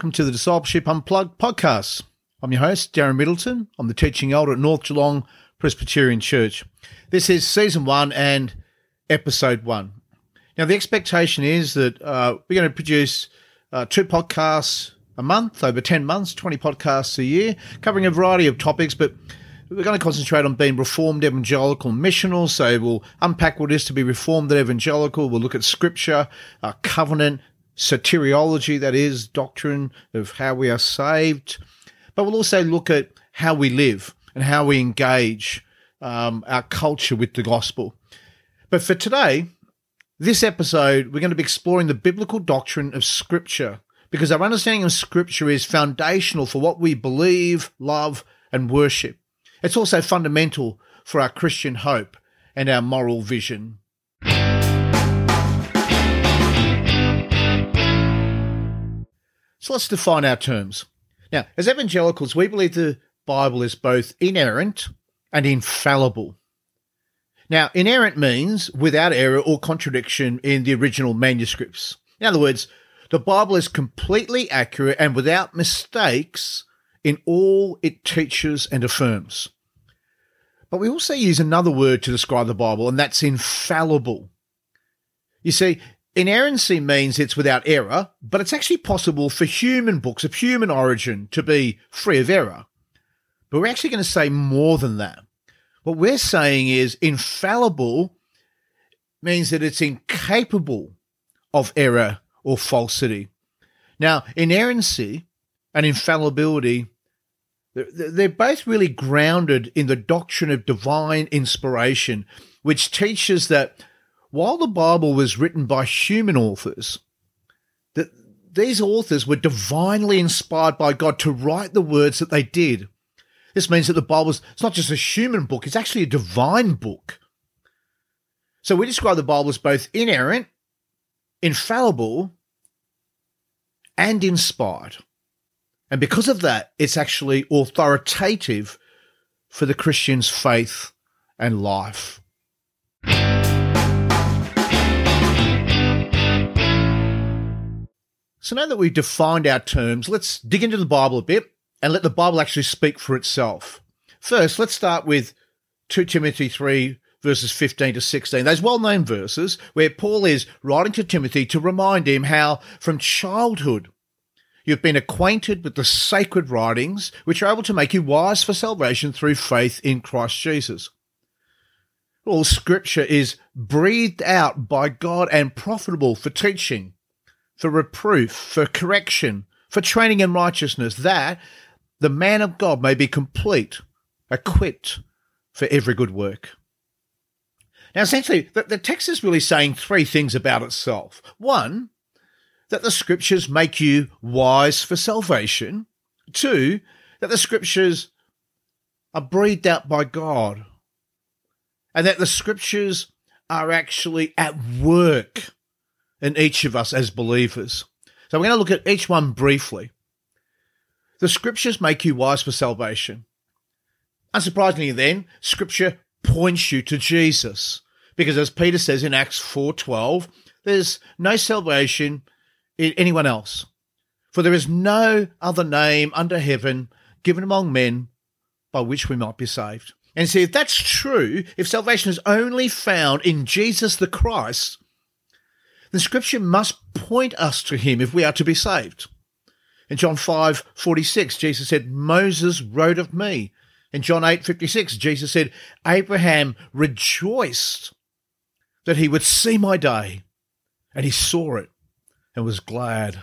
welcome to the Discipleship Unplugged podcast. I'm your host, Darren Middleton. I'm the teaching elder at North Geelong Presbyterian Church. This is season one and episode one. Now, the expectation is that uh, we're going to produce uh, two podcasts a month, over 10 months, 20 podcasts a year, covering a variety of topics, but we're going to concentrate on being reformed evangelical missional. So we'll unpack what it is to be reformed evangelical. We'll look at scripture, uh, covenant, soteriology, that is, doctrine of how we are saved. But we'll also look at how we live and how we engage um, our culture with the gospel. But for today, this episode, we're going to be exploring the biblical doctrine of Scripture because our understanding of Scripture is foundational for what we believe, love, and worship. It's also fundamental for our Christian hope and our moral vision. So let's define our terms. Now, as evangelicals, we believe the Bible is both inerrant and infallible. Now, inerrant means without error or contradiction in the original manuscripts. In other words, the Bible is completely accurate and without mistakes in all it teaches and affirms. But we also use another word to describe the Bible, and that's infallible. You see, inerrancy means it's without error, but it's actually possible for human books of human origin to be free of error. But we're actually going to say more than that. What we're saying is infallible means that it's incapable of error or falsity. Now, inerrancy and infallibility, they're both really grounded in the doctrine of divine inspiration, which teaches that while the Bible was written by human authors, that these authors were divinely inspired by God to write the words that they did. This means that the Bible is not just a human book, it's actually a divine book. So we describe the Bible as both inerrant, infallible, and inspired. And because of that, it's actually authoritative for the Christian's faith and life. So now that we've defined our terms, let's dig into the Bible a bit and let the Bible actually speak for itself. First, let's start with 2 Timothy 3, verses 15 to 16. Those well known verses where Paul is writing to Timothy to remind him how from childhood you've been acquainted with the sacred writings which are able to make you wise for salvation through faith in Christ Jesus. All scripture is breathed out by God and profitable for teaching, for reproof, for correction, for training in righteousness, that the man of God may be complete, equipped for every good work. Now, essentially, the, the text is really saying three things about itself. One, that the scriptures make you wise for salvation. Two, that the scriptures are breathed out by God. And that the scriptures are actually at work in each of us as believers. So we're going to look at each one briefly. The scriptures make you wise for salvation. Unsurprisingly, then, scripture points you to Jesus. Because as Peter says in Acts 4:12, there's no salvation in anyone else. For there is no other name under heaven given among men by which we might be saved. And see, if that's true, if salvation is only found in Jesus the Christ, then Scripture must point us to him if we are to be saved. In John 5 46, Jesus said, Moses wrote of me. In John 8 56, Jesus said, Abraham rejoiced that he would see my day, and he saw it and was glad.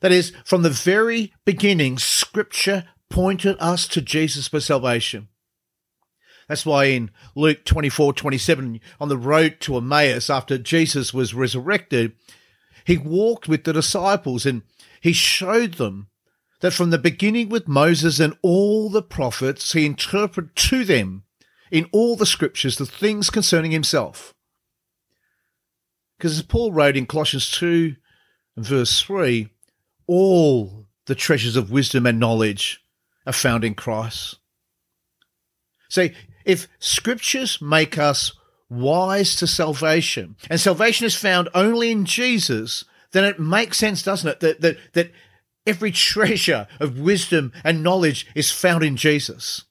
That is, from the very beginning, Scripture pointed us to Jesus for salvation. That's why in Luke 24 27, on the road to Emmaus, after Jesus was resurrected, he walked with the disciples and he showed them that from the beginning with Moses and all the prophets, he interpreted to them in all the scriptures the things concerning himself. Because as Paul wrote in Colossians 2 verse 3, all the treasures of wisdom and knowledge are found in Christ. See, if scriptures make us wise to salvation, and salvation is found only in Jesus, then it makes sense, doesn't it, that, that, that Every treasure of wisdom and knowledge is found in Jesus.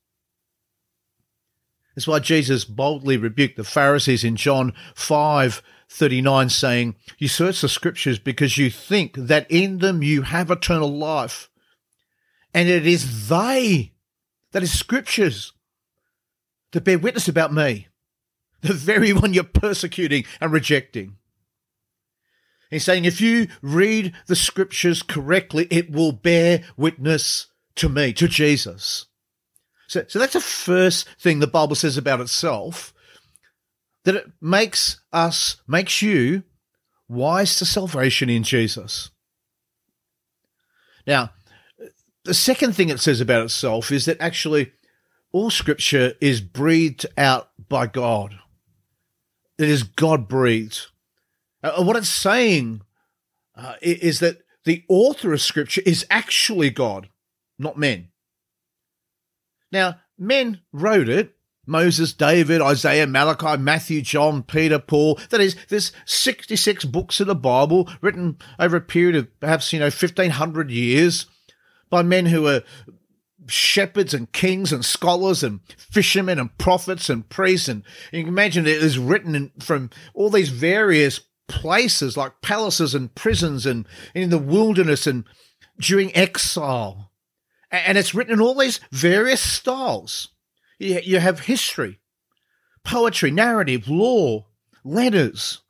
That's why Jesus boldly rebuked the Pharisees in John 5 39, saying, You search the scriptures because you think that in them you have eternal life. And it is they, that is scriptures, that bear witness about me, the very one you're persecuting and rejecting. He's saying if you read the scriptures correctly, it will bear witness to me, to Jesus. So, so that's the first thing the Bible says about itself that it makes us, makes you wise to salvation in Jesus. Now, the second thing it says about itself is that actually all scripture is breathed out by God. It is God breathed. Uh, what it's saying uh, is that the author of Scripture is actually God, not men. Now, men wrote it. Moses, David, Isaiah, Malachi, Matthew, John, Peter, Paul. That is, there's 66 books in the Bible written over a period of perhaps, you know, 1500 years by men who were shepherds and kings and scholars and fishermen and prophets and priests. And you can imagine it is written in, from all these various places like palaces and prisons and in the wilderness and during exile. And it's written in all these various styles. You have history, poetry, narrative, law, letters.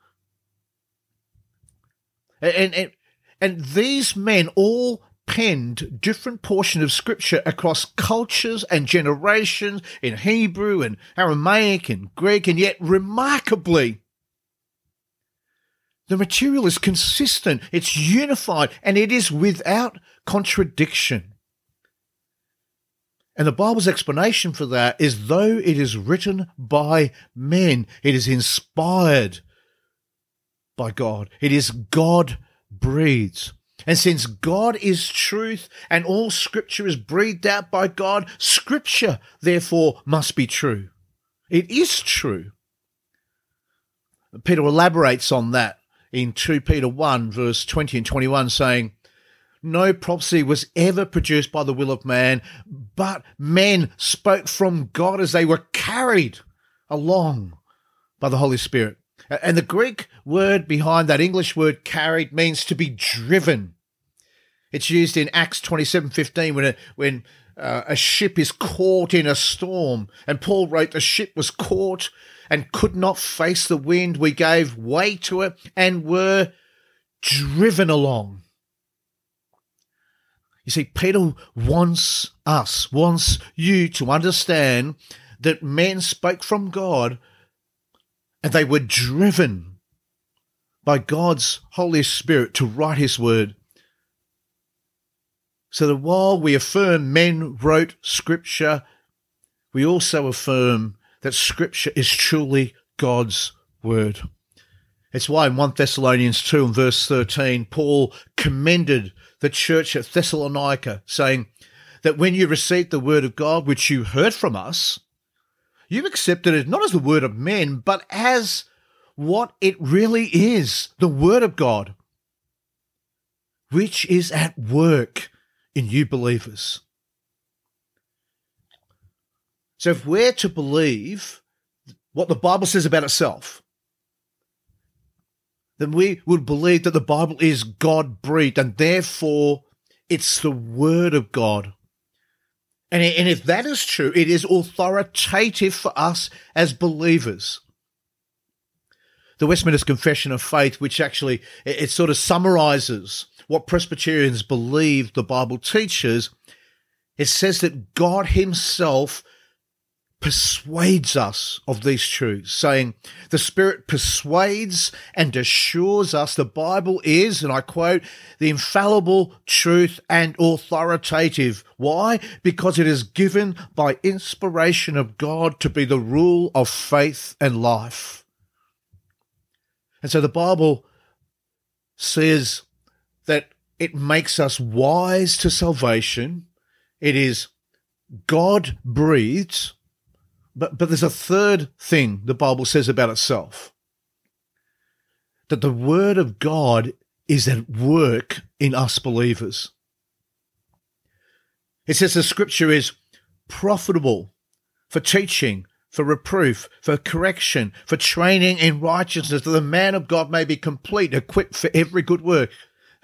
And, and, and these men all penned different portions of scripture across cultures and generations in Hebrew and Aramaic and Greek, and yet remarkably, the material is consistent, it's unified, and it is without contradiction. And the Bible's explanation for that is though it is written by men, it is inspired by God. It is God breathed. And since God is truth and all scripture is breathed out by God, scripture therefore must be true. It is true. Peter elaborates on that in 2 Peter 1, verse 20 and 21, saying, No prophecy was ever produced by the will of man, but men spoke from God as they were carried along by the Holy Spirit. And the Greek word behind that English word carried means to be driven. It's used in Acts 27:15 when a, when uh, a ship is caught in a storm and Paul wrote the ship was caught and could not face the wind. We gave way to it and were driven along. You see, Peter wants us, wants you to understand that men spoke from God and they were driven by God's Holy Spirit to write His word. So that while we affirm men wrote Scripture, we also affirm that Scripture is truly God's Word. It's why in 1 Thessalonians 2 and verse 13, Paul commended the church at Thessalonica, saying that when you received the Word of God, which you heard from us, you accepted it not as the Word of men, but as what it really is the Word of God, which is at work in you believers. So if we're to believe what the Bible says about itself, then we would believe that the Bible is God breathed and therefore it's the Word of God. And, and if that is true, it is authoritative for us as believers. The Westminster Confession of Faith, which actually it, it sort of summarizes what Presbyterians believe the Bible teaches, it says that God Himself persuades us of these truths, saying, The Spirit persuades and assures us the Bible is, and I quote, the infallible truth and authoritative. Why? Because it is given by inspiration of God to be the rule of faith and life. And so the Bible says it makes us wise to salvation. It is God breathes. but, but there's a third thing the Bible says about itself that the Word of God is at work in us believers. It says the scripture is profitable for teaching, for reproof, for correction, for training in righteousness, that the man of God may be complete, equipped for every good work.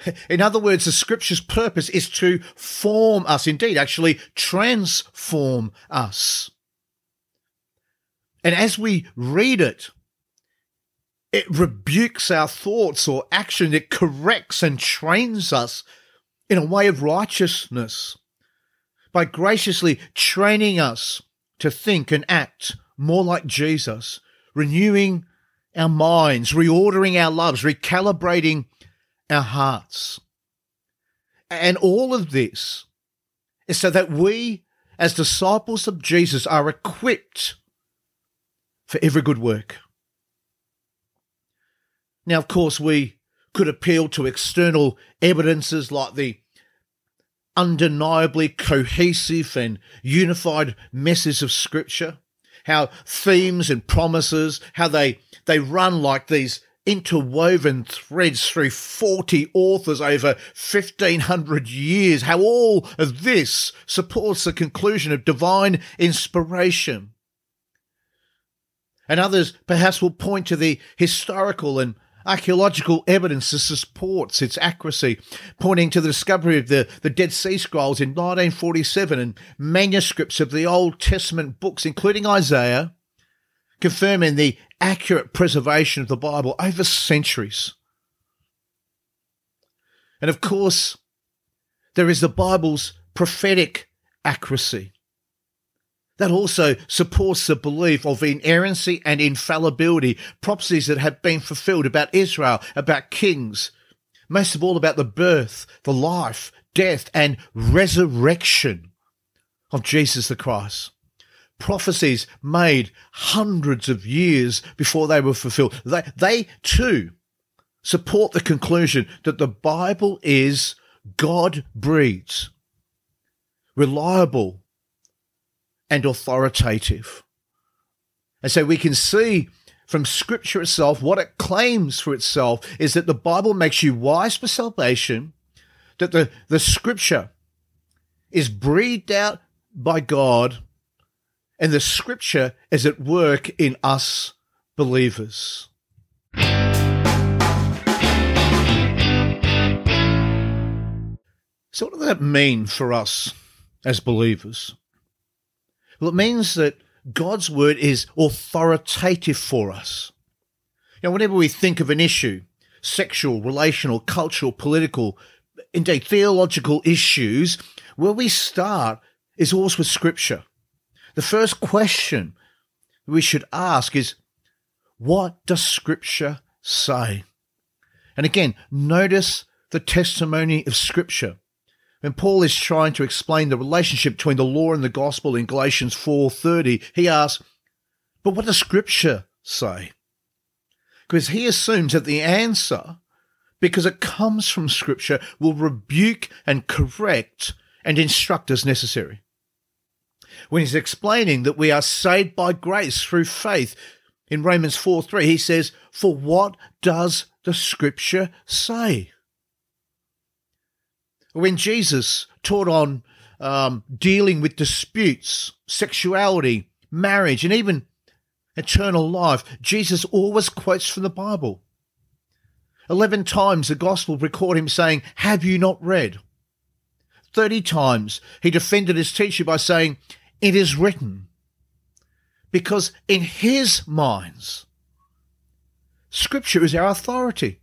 In other words, the scripture's purpose is to form us, indeed, actually transform us. And as we read it, it rebukes our thoughts or action. It corrects and trains us in a way of righteousness by graciously training us to think and act more like Jesus, renewing our minds, reordering our loves, recalibrating our hearts. And all of this is so that we, as disciples of Jesus, are equipped for every good work. Now, of course, we could appeal to external evidences like the undeniably cohesive and unified message of Scripture, how themes and promises, how they, they run like these interwoven threads through 40 authors over 1500 years, how all of this supports the conclusion of divine inspiration. And others perhaps will point to the historical and archaeological evidence that supports its accuracy, pointing to the discovery of the, the Dead Sea Scrolls in 1947 and manuscripts of the Old Testament books, including Isaiah, confirming the accurate preservation of the Bible over centuries. And of course, there is the Bible's prophetic accuracy that also supports the belief of inerrancy and infallibility, prophecies that have been fulfilled about Israel, about kings, most of all about the birth, the life, death, and resurrection of Jesus the Christ. Prophecies made hundreds of years before they were fulfilled. They, they too support the conclusion that the Bible is God breathed, reliable, and authoritative. And so we can see from Scripture itself what it claims for itself is that the Bible makes you wise for salvation, that the, the Scripture is breathed out by God, and the Scripture is at work in us believers. So, what does that mean for us as believers? Well, it means that God's word is authoritative for us. You know, whenever we think of an issue, sexual, relational, cultural, political, indeed theological issues, where we start is always with scripture. The first question we should ask is, what does scripture say? And again, notice the testimony of scripture. When Paul is trying to explain the relationship between the law and the gospel in Galatians 4:30, he asks, "But what does scripture say?" Because he assumes that the answer, because it comes from scripture, will rebuke and correct and instruct as necessary. When he's explaining that we are saved by grace through faith, in Romans 4 3, he says, For what does the scripture say? when Jesus taught on um, dealing with disputes, sexuality, marriage, and even eternal life, Jesus always quotes from the Bible. Eleven times the Gospel record him saying, Have you not read? Thirty times he defended his teacher by saying, It is written. Because in his minds, Scripture is our authority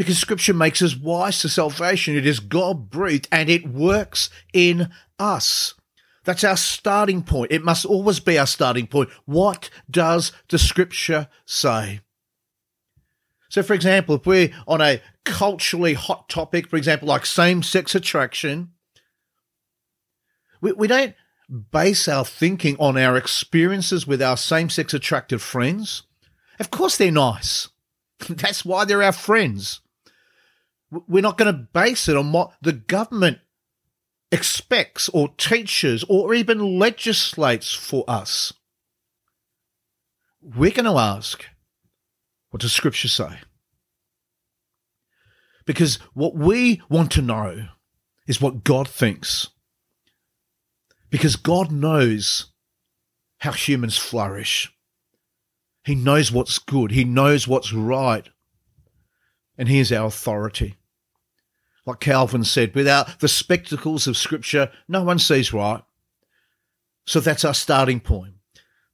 because scripture makes us wise to salvation. It is God breathed and it works in us. That's our starting point. It must always be our starting point. What does the scripture say? So, for example, if we're on a culturally hot topic, for example, like same sex attraction, we, we don't base our thinking on our experiences with our same sex attracted friends. Of course, they're nice. That's why they're our friends. We're not going to base it on what the government expects or teaches or even legislates for us. We're going to ask, what does Scripture say? Because what we want to know is what God thinks. Because God knows how humans flourish. He knows what's good. He knows what's right. And he is our authority. Like Calvin said, without the spectacles of Scripture, no one sees right. So that's our starting point.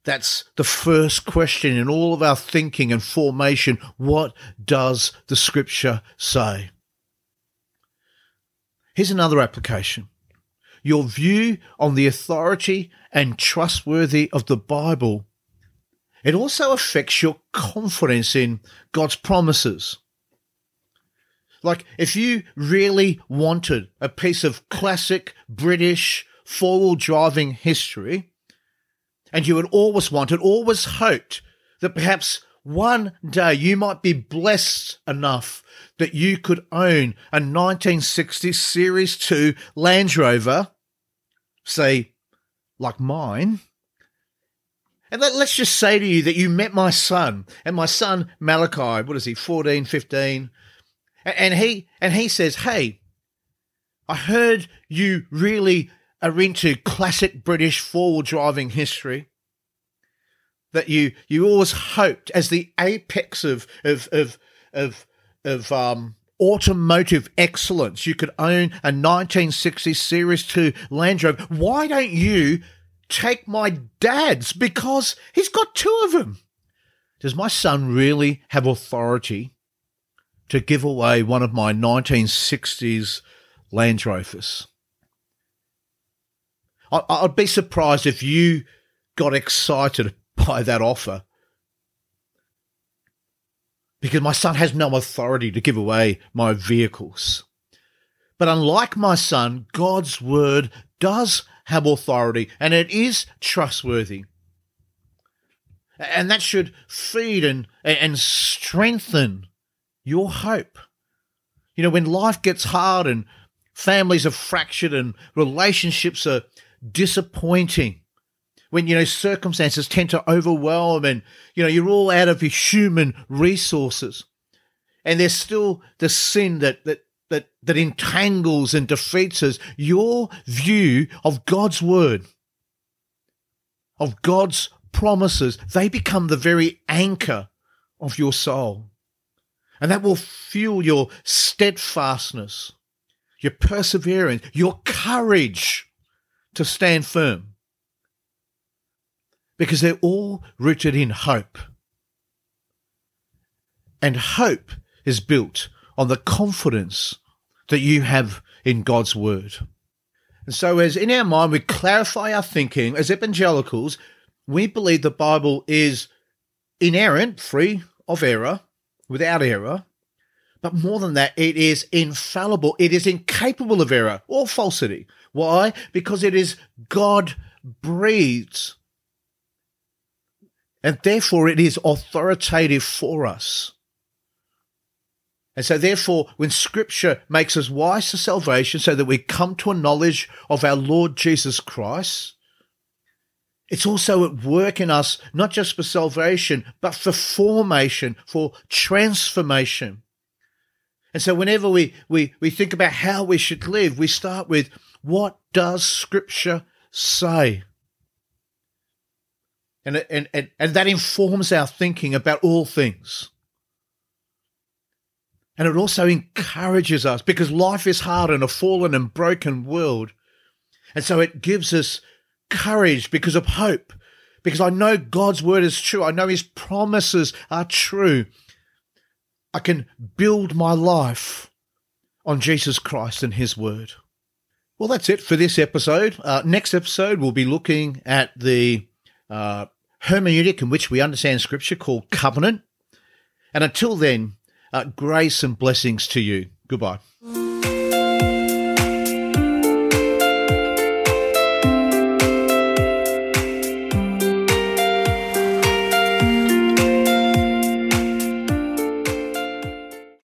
That's the first question in all of our thinking and formation. What does the Scripture say? Here's another application. Your view on the authority and trustworthy of the Bible. It also affects your confidence in God's promises. Like, if you really wanted a piece of classic British four wheel driving history, and you had always wanted, always hoped that perhaps one day you might be blessed enough that you could own a 1960 Series 2 Land Rover, say, like mine. And let, us just say to you that you met my son, and my son Malachi, what is he, 14, 15, and he and he says, "Hey, I heard you really are into classic British four-wheel driving history. That you you always hoped as the apex of of of of of um, automotive excellence, you could own a 1960 Series 2 Land Rover. Why don't you take my dad's? Because he's got two of them. Does my son really have authority to give away one of my 1960s Land Rovers. I'd be surprised if you got excited by that offer because my son has no authority to give away my vehicles. But unlike my son, God's word does have authority and it is trustworthy. And that should feed and, and strengthen your hope. You know, when life gets hard and families are fractured and relationships are disappointing, when, you know, circumstances tend to overwhelm and, you know, you're all out of your human resources. And there's still the sin that, that, that, that entangles and defeats us. Your view of God's word, of God's promises, they become the very anchor of your soul. And that will fuel your steadfastness, your perseverance, your courage to stand firm. Because they're all rooted in hope. And hope is built on the confidence that you have in God's word. And so, as in our mind we clarify our thinking, as evangelicals, we believe the Bible is inerrant, free of error, without error. But more than that, it is infallible. It is incapable of error or falsity. Why? Because it is God breathed. And therefore, it is authoritative for us. And so, therefore, when Scripture makes us wise to salvation so that we come to a knowledge of our Lord Jesus Christ, it's also at work in us, not just for salvation, but for formation, for transformation. And so whenever we, we, we think about how we should live, we start with what does Scripture say? And, and, and, and that informs our thinking about all things. And it also encourages us because life is hard in a fallen and broken world. And so it gives us courage because of hope, because I know God's word is true. I know his promises are true. I can build my life on Jesus Christ and his word. Well, that's it for this episode. Uh, next episode, we'll be looking at the uh, hermeneutic in which we understand scripture called covenant. And until then, uh, grace and blessings to you. Goodbye.